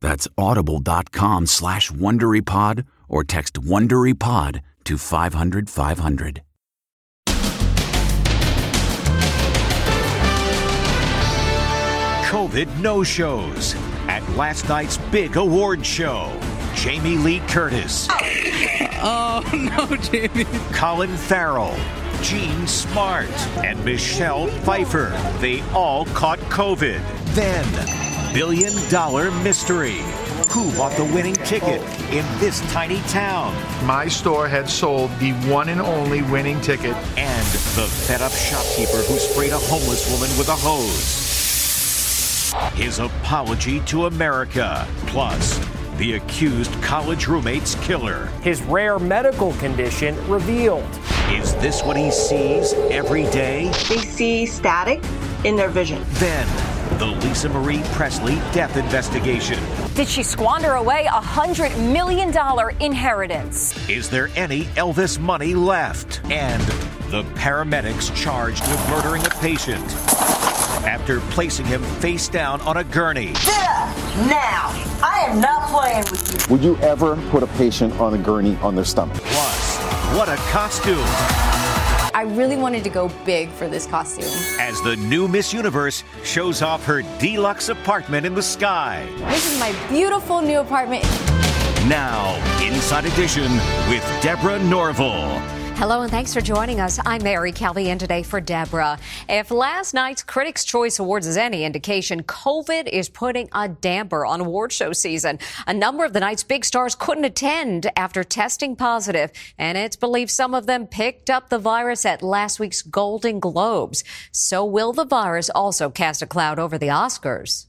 That's audible.com slash WonderyPod or text WonderyPod to 500 500. COVID no-shows at last night's big award show. Jamie Lee Curtis. Oh, no, Jamie. Colin Farrell. Jean Smart and Michelle Pfeiffer. They all caught COVID. Then, Billion Dollar Mystery. Who bought the winning ticket in this tiny town? My store had sold the one and only winning ticket. And the fed up shopkeeper who sprayed a homeless woman with a hose. His apology to America. Plus, the accused college roommate's killer. His rare medical condition revealed. Is this what he sees every day? They see static in their vision. Then, the Lisa Marie Presley death investigation. Did she squander away a $100 million inheritance? Is there any Elvis money left? And the paramedics charged with murdering a patient after placing him face down on a gurney. Now! I am not playing with you. Would you ever put a patient on a gurney on their stomach? Plus, what a costume! I really wanted to go big for this costume. As the new Miss Universe shows off her deluxe apartment in the sky. This is my beautiful new apartment. Now, Inside Edition with Deborah Norville. Hello and thanks for joining us. I'm Mary Kelly and today for Deborah. If last night's Critics' Choice Awards is any indication, COVID is putting a damper on award show season. A number of the night's big stars couldn't attend after testing positive, and it's believed some of them picked up the virus at last week's Golden Globes. So will the virus also cast a cloud over the Oscars?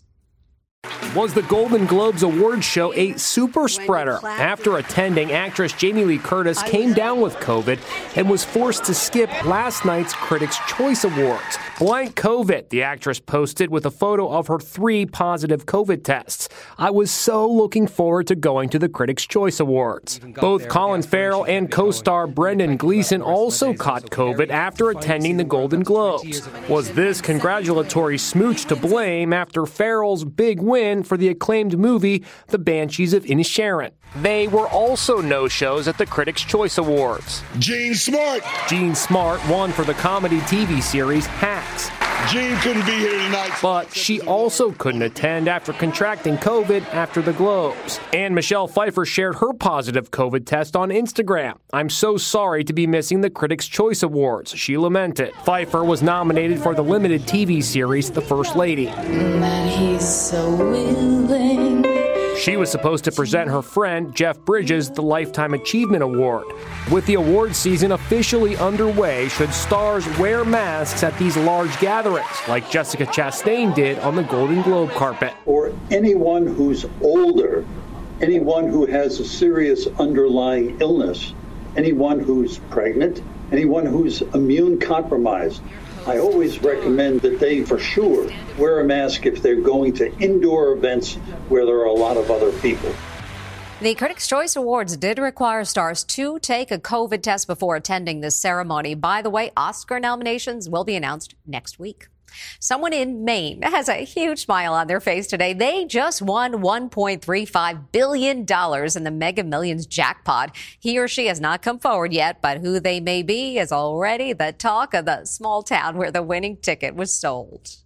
Was the Golden Globes award show a super spreader? After attending, actress Jamie Lee Curtis came down with COVID and was forced to skip last night's Critics' Choice Awards. Blank COVID, the actress posted with a photo of her three positive COVID tests. I was so looking forward to going to the Critics' Choice Awards. Both Colin Farrell and co star Brendan Gleeson also caught COVID after attending the Golden Globes. Was this congratulatory smooch to blame after Farrell's big win for the acclaimed movie The Banshees of Inisherin. They were also no shows at the Critics' Choice Awards. Jean Smart. Jean Smart won for the comedy TV series Hacks. Jean couldn't be here tonight. But she also couldn't attend after contracting COVID after the Globes. And Michelle Pfeiffer shared her positive COVID test on Instagram. I'm so sorry to be missing the Critics' Choice Awards, she lamented. Pfeiffer was nominated for the limited TV series The First Lady. She was supposed to present her friend, Jeff Bridges, the Lifetime Achievement Award. With the award season officially underway, should stars wear masks at these large gatherings, like Jessica Chastain did on the Golden Globe carpet? Or anyone who's older, anyone who has a serious underlying illness, anyone who's pregnant, anyone who's immune compromised. I always recommend that they, for sure, wear a mask if they're going to indoor events where there are a lot of other people. The Critics' Choice Awards did require stars to take a COVID test before attending this ceremony. By the way, Oscar nominations will be announced next week. Someone in Maine has a huge smile on their face today. They just won $1.35 billion in the Mega Millions jackpot. He or she has not come forward yet, but who they may be is already the talk of the small town where the winning ticket was sold.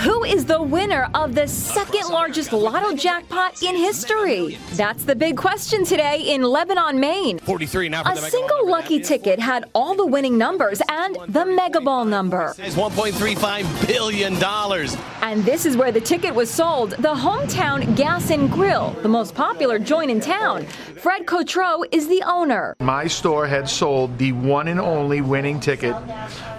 Who is the winner of the second largest lotto jackpot in history? That's the big question today in Lebanon, Maine. 43 now. A single lucky ticket had all the winning numbers and the mega ball number. It's 1.35 billion dollars. And this is where the ticket was sold. The hometown Gas and Grill, the most popular joint in town. Fred Cotreau is the owner. My store had sold the one and only winning ticket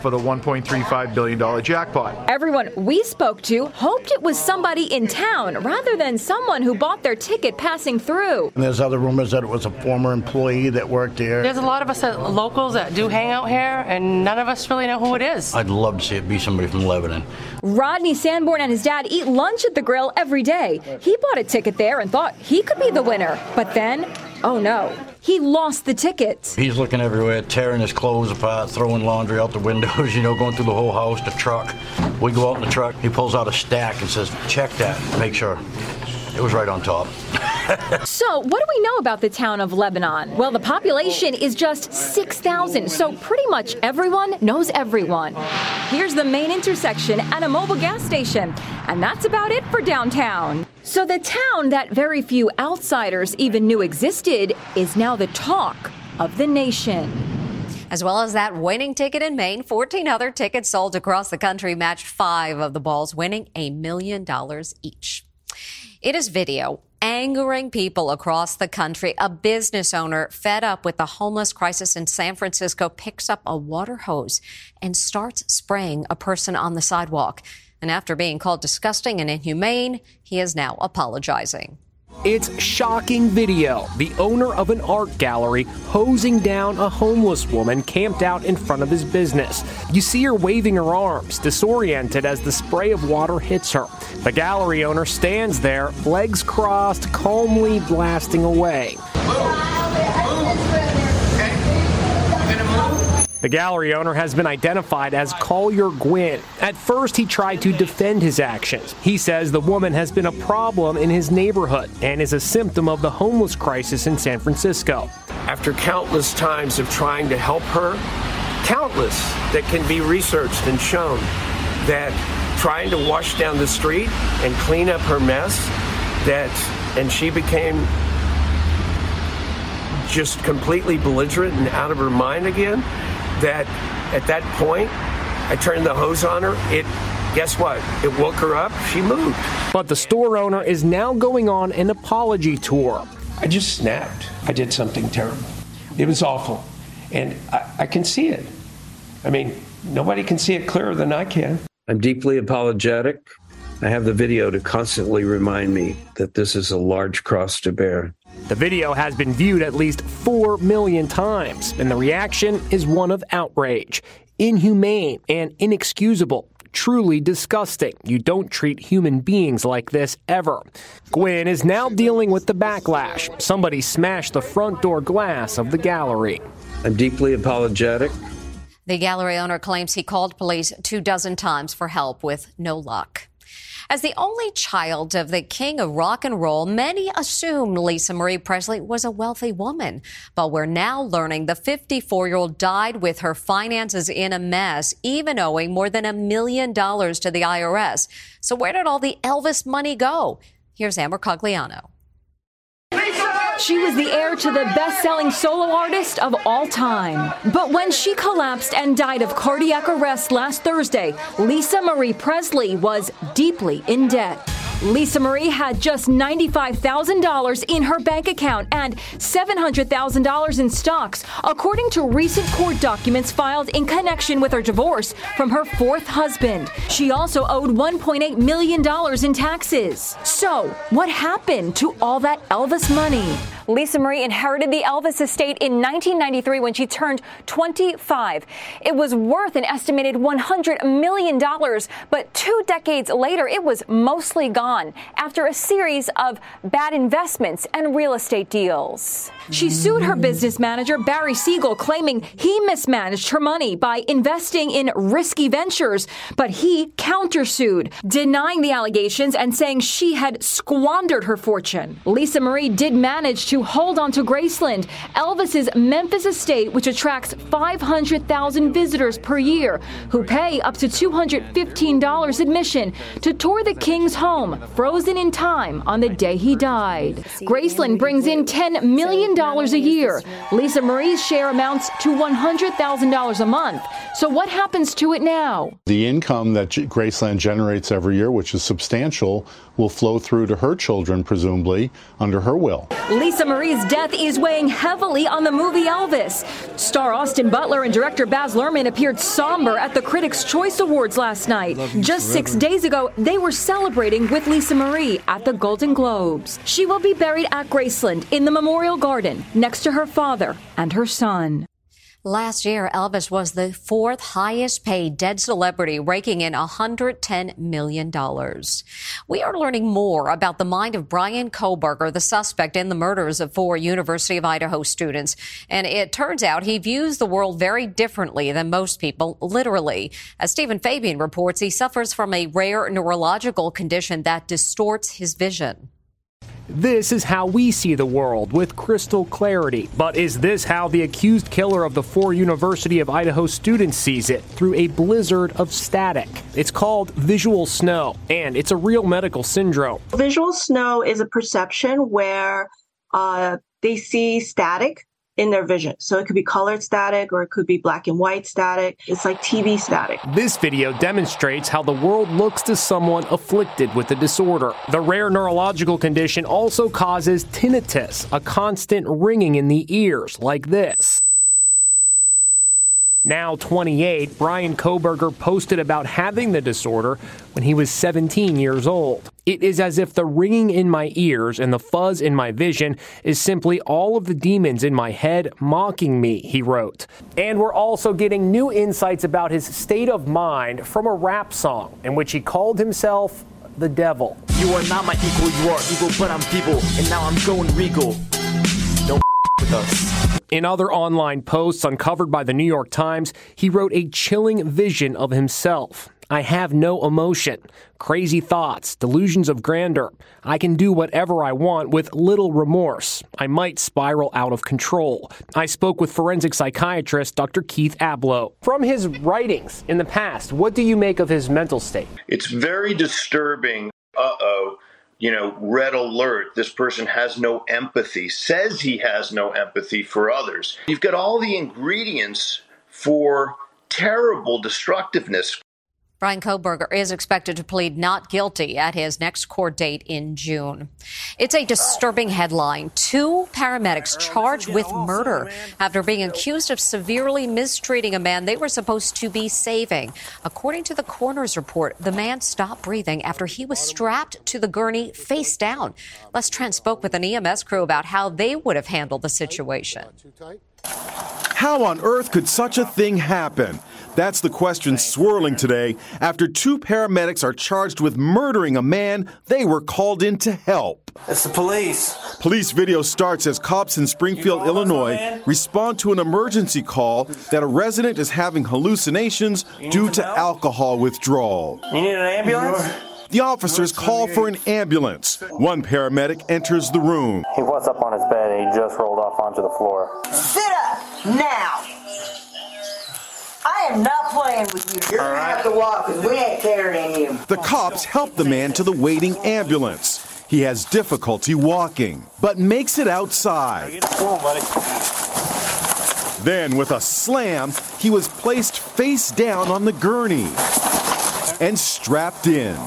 for the $1.35 billion jackpot. Everyone we spoke to hoped it was somebody in town rather than someone who bought their ticket passing through. And there's other rumors that it was a former employee that worked there. There's a lot of us that, locals that do hang out here, and none of us really know who it is. I'd love to see it be somebody from Lebanon. Rodney Sanborn and his dad eat lunch at the grill every day. He bought a ticket there and thought he could be the winner. But then, oh no, he lost the ticket. He's looking everywhere, tearing his clothes apart, throwing laundry out the windows, you know, going through the whole house, the truck. We go out in the truck, he pulls out a stack and says, check that, make sure. It was right on top. so, what do we know about the town of Lebanon? Well, the population is just 6,000, so pretty much everyone knows everyone. Here's the main intersection and a mobile gas station, and that's about it for downtown. So, the town that very few outsiders even knew existed is now the talk of the nation. As well as that winning ticket in Maine, 14 other tickets sold across the country matched five of the balls, winning a million dollars each. It is video angering people across the country. A business owner fed up with the homeless crisis in San Francisco picks up a water hose and starts spraying a person on the sidewalk. And after being called disgusting and inhumane, he is now apologizing. It's shocking video. The owner of an art gallery hosing down a homeless woman camped out in front of his business. You see her waving her arms, disoriented as the spray of water hits her. The gallery owner stands there, legs crossed, calmly blasting away. The gallery owner has been identified as Collier Gwin. At first, he tried to defend his actions. He says the woman has been a problem in his neighborhood and is a symptom of the homeless crisis in San Francisco. After countless times of trying to help her, countless that can be researched and shown, that trying to wash down the street and clean up her mess, that, and she became just completely belligerent and out of her mind again that at that point, I turned the hose on her. It guess what? It woke her up. She moved. But the store owner is now going on an apology tour. I just snapped. I did something terrible. It was awful. And I, I can see it. I mean, nobody can see it clearer than I can. I'm deeply apologetic. I have the video to constantly remind me that this is a large cross to bear. The video has been viewed at least 4 million times, and the reaction is one of outrage. Inhumane and inexcusable. Truly disgusting. You don't treat human beings like this ever. Gwin is now dealing with the backlash. Somebody smashed the front door glass of the gallery. I'm deeply apologetic. The gallery owner claims he called police two dozen times for help with no luck. As the only child of the king of rock and roll, many assumed Lisa Marie Presley was a wealthy woman. But we're now learning the 54 year old died with her finances in a mess, even owing more than a million dollars to the IRS. So where did all the Elvis money go? Here's Ann Mercogliano. She was the heir to the best selling solo artist of all time. But when she collapsed and died of cardiac arrest last Thursday, Lisa Marie Presley was deeply in debt. Lisa Marie had just $95,000 in her bank account and $700,000 in stocks, according to recent court documents filed in connection with her divorce from her fourth husband. She also owed $1.8 million in taxes. So, what happened to all that Elvis money? Lisa Marie inherited the Elvis estate in 1993 when she turned 25. It was worth an estimated $100 million, but two decades later, it was mostly gone after a series of bad investments and real estate deals. She sued her business manager, Barry Siegel, claiming he mismanaged her money by investing in risky ventures, but he countersued, denying the allegations and saying she had squandered her fortune. Lisa Marie did manage to hold on to Graceland, Elvis's Memphis estate, which attracts 500,000 visitors per year who pay up to $215 admission to tour the king's home, frozen in time on the day he died. Graceland brings in $10 million a year. Lisa Marie's share amounts to $100,000 a month. So what happens to it now? The income that Graceland generates every year, which is substantial, will flow through to her children, presumably, under her will. Lisa Marie's death is weighing heavily on the movie Elvis. Star Austin Butler and director Baz Luhrmann appeared somber at the Critics' Choice Awards last night. Just six days ago, they were celebrating with Lisa Marie at the Golden Globes. She will be buried at Graceland in the Memorial Garden next to her father and her son. Last year, Elvis was the fourth highest paid dead celebrity, raking in $110 million. We are learning more about the mind of Brian Kohberger, the suspect in the murders of four University of Idaho students. And it turns out he views the world very differently than most people, literally. As Stephen Fabian reports, he suffers from a rare neurological condition that distorts his vision. This is how we see the world with crystal clarity. But is this how the accused killer of the four University of Idaho students sees it? Through a blizzard of static. It's called visual snow, and it's a real medical syndrome. Visual snow is a perception where uh, they see static in their vision. So it could be colored static or it could be black and white static. It's like TV static. This video demonstrates how the world looks to someone afflicted with the disorder. The rare neurological condition also causes tinnitus, a constant ringing in the ears like this. Now 28, Brian Kohberger posted about having the disorder when he was 17 years old. It is as if the ringing in my ears and the fuzz in my vision is simply all of the demons in my head mocking me, he wrote. And we're also getting new insights about his state of mind from a rap song in which he called himself the devil. You are not my equal, you are equal, but I'm feeble, and now I'm going regal. Don't with us. In other online posts uncovered by the New York Times, he wrote a chilling vision of himself. I have no emotion, crazy thoughts, delusions of grandeur. I can do whatever I want with little remorse. I might spiral out of control. I spoke with forensic psychiatrist Dr. Keith Ablow. From his writings in the past, what do you make of his mental state? It's very disturbing. Uh oh you know, red alert. This person has no empathy, says he has no empathy for others. You've got all the ingredients for terrible destructiveness. Brian Kohberger is expected to plead not guilty at his next court date in June. It's a disturbing headline. Two paramedics charged with murder after being accused of severely mistreating a man they were supposed to be saving. According to the coroner's report, the man stopped breathing after he was strapped to the gurney face down. Les Trent spoke with an EMS crew about how they would have handled the situation. How on earth could such a thing happen? That's the question swirling today after two paramedics are charged with murdering a man they were called in to help. It's the police. Police video starts as cops in Springfield, Illinois respond to an emergency call that a resident is having hallucinations due to alcohol withdrawal. You need an ambulance? The officers call for an ambulance. One paramedic enters the room. He was up on his bed and he just rolled off onto the floor. Sit up now. I am not playing with you. You're gonna have to walk because we ain't carrying you. The cops help the man to the waiting ambulance. He has difficulty walking, but makes it outside. Then, with a slam, he was placed face down on the gurney and strapped in.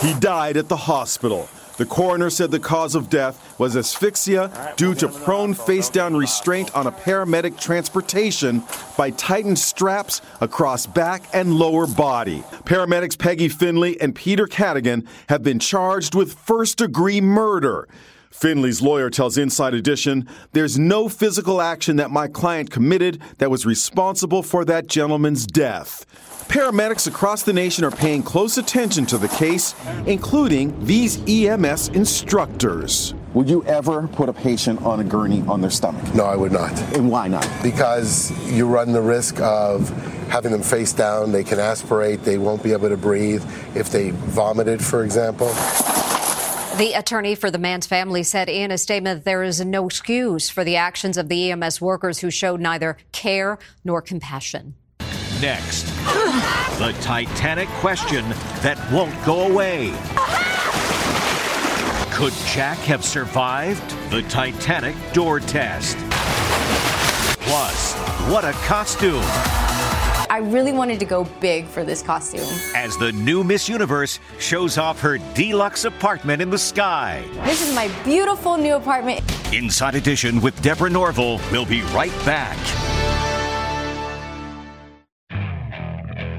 He died at the hospital. The coroner said the cause of death was asphyxia due to prone face down restraint on a paramedic transportation by tightened straps across back and lower body. Paramedics Peggy Finley and Peter Cadigan have been charged with first degree murder. Finley's lawyer tells Inside Edition there's no physical action that my client committed that was responsible for that gentleman's death. Paramedics across the nation are paying close attention to the case, including these EMS instructors. Would you ever put a patient on a gurney on their stomach? No, I would not. And why not? Because you run the risk of having them face down. They can aspirate. They won't be able to breathe if they vomited, for example. The attorney for the man's family said in a statement there is no excuse for the actions of the EMS workers who showed neither care nor compassion. Next, the Titanic question that won't go away. Could Jack have survived the Titanic door test? Plus, what a costume! I really wanted to go big for this costume. As the new Miss Universe shows off her deluxe apartment in the sky. This is my beautiful new apartment. Inside Edition with Deborah Norville. We'll be right back.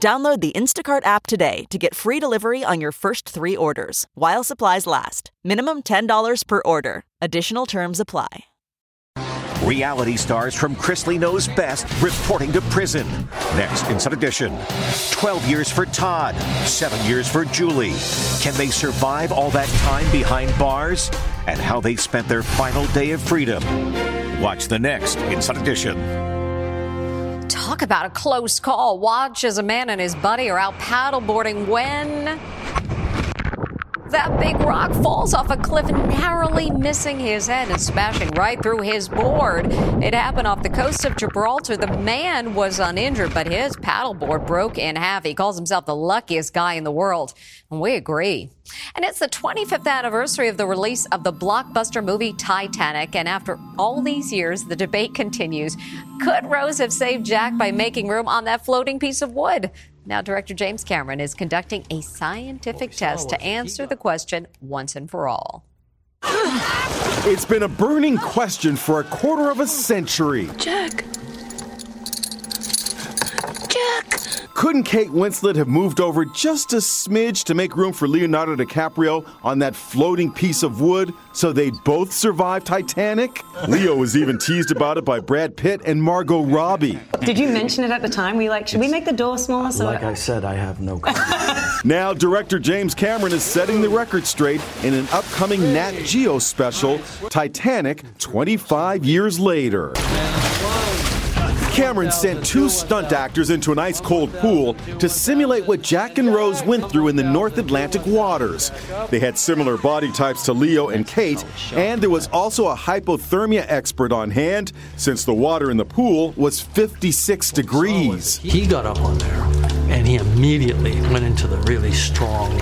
Download the Instacart app today to get free delivery on your first three orders while supplies last. Minimum $10 per order. Additional terms apply. Reality stars from Chrisley Knows Best reporting to prison. Next, Inside Edition. 12 years for Todd, 7 years for Julie. Can they survive all that time behind bars? And how they spent their final day of freedom. Watch the next Inside Edition. Talk about a close call. Watch as a man and his buddy are out paddleboarding when that big rock falls off a cliff, narrowly missing his head and smashing right through his board. It happened off the coast of Gibraltar. The man was uninjured, but his paddleboard broke in half. He calls himself the luckiest guy in the world. And we agree. And it's the 25th anniversary of the release of the blockbuster movie Titanic. And after all these years, the debate continues. Could Rose have saved Jack by making room on that floating piece of wood? Now, director James Cameron is conducting a scientific test to answer the question once and for all. It's been a burning question for a quarter of a century. Jack. Jack. Couldn't Kate Winslet have moved over just a smidge to make room for Leonardo DiCaprio on that floating piece of wood so they'd both survive Titanic? Leo was even teased about it by Brad Pitt and Margot Robbie. Did you mention it at the time? Were you like, should we make the door smaller? So Like I said, I have no comment. Now, director James Cameron is setting the record straight in an upcoming Nat Geo special, Titanic 25 years later. Cameron sent two stunt actors into an ice cold pool to simulate what Jack and Rose went through in the North Atlantic waters. They had similar body types to Leo and Kate, and there was also a hypothermia expert on hand since the water in the pool was 56 degrees. He got up on there and he immediately went into the really strong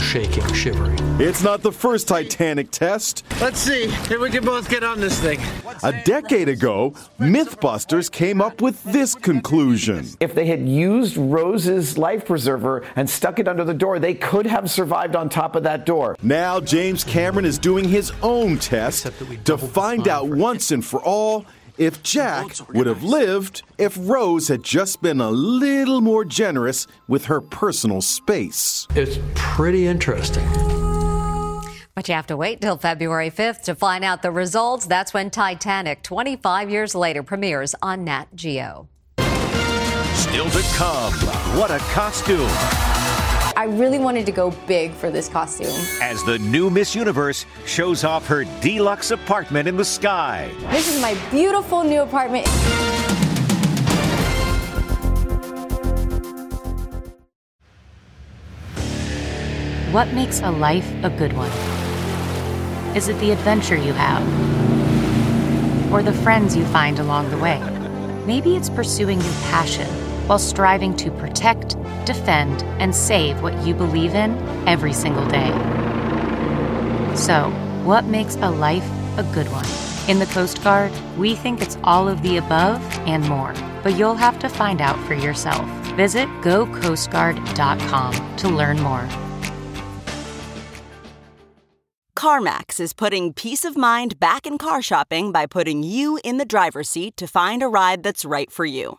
shaking, shivering. It's not the first Titanic test. Let's see if we can both get on this thing. A decade ago, Mythbusters came up with this conclusion. If they had used Rose's life preserver and stuck it under the door, they could have survived on top of that door. Now, James Cameron is doing his own test to find out once and for all if Jack would have lived if Rose had just been a little more generous with her personal space. It's pretty interesting. But you have to wait till February 5th to find out the results. That's when Titanic, 25 years later, premieres on Nat Geo. Still to come, what a costume! I I really wanted to go big for this costume. As the new Miss Universe shows off her deluxe apartment in the sky. This is my beautiful new apartment. What makes a life a good one? Is it the adventure you have? Or the friends you find along the way? Maybe it's pursuing your passion while striving to protect, defend, and save what you believe in every single day. So, what makes a life a good one? In the Coast Guard, we think it's all of the above and more, but you'll have to find out for yourself. Visit gocoastguard.com to learn more. CarMax is putting peace of mind back in car shopping by putting you in the driver's seat to find a ride that's right for you.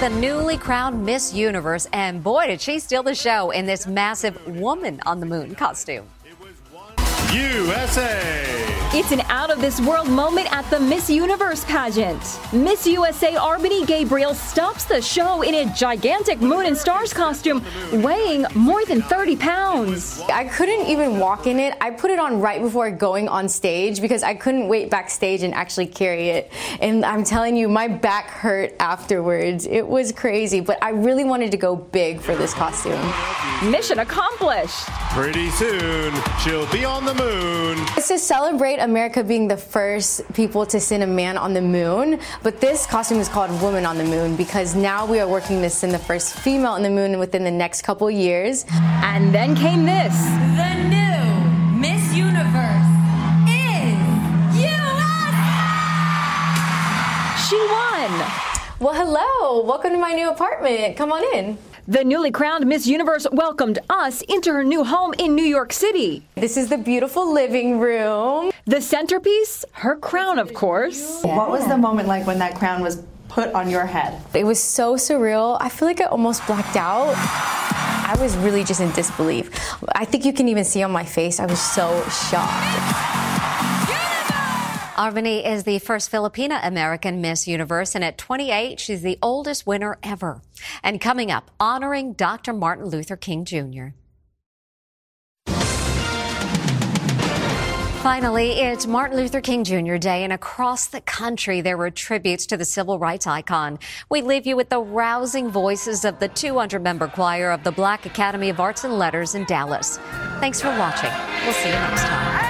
The newly crowned Miss Universe, and boy, did she steal the show in this massive woman on the moon costume. USA. It's an out of this world moment at the Miss Universe pageant. Miss USA R'Bonney Gabriel stops the show in a gigantic moon and stars costume, weighing more than 30 pounds. I couldn't even walk in it. I put it on right before going on stage because I couldn't wait backstage and actually carry it. And I'm telling you, my back hurt afterwards. It was crazy, but I really wanted to go big for this costume. Mission accomplished. Pretty soon, she'll be on the moon. It's to celebrate America being the first people to send a man on the moon, but this costume is called Woman on the Moon because now we are working to send the first female on the moon within the next couple years. And then came this. The new Miss Universe is US! She won. Well, hello. Welcome to my new apartment. Come on in. The newly crowned Miss Universe welcomed us into her new home in New York City. This is the beautiful living room. The centerpiece, her crown, of course. What was the moment like when that crown was put on your head? It was so surreal. I feel like I almost blacked out. I was really just in disbelief. I think you can even see on my face, I was so shocked. R'Bonney is the first Filipina American Miss Universe, and at 28, she's the oldest winner ever. And coming up, honoring Dr. Martin Luther King Jr. Finally, it's Martin Luther King Jr. Day, and across the country, there were tributes to the civil rights icon. We leave you with the rousing voices of the 200 member choir of the Black Academy of Arts and Letters in Dallas. Thanks for watching. We'll see you next time.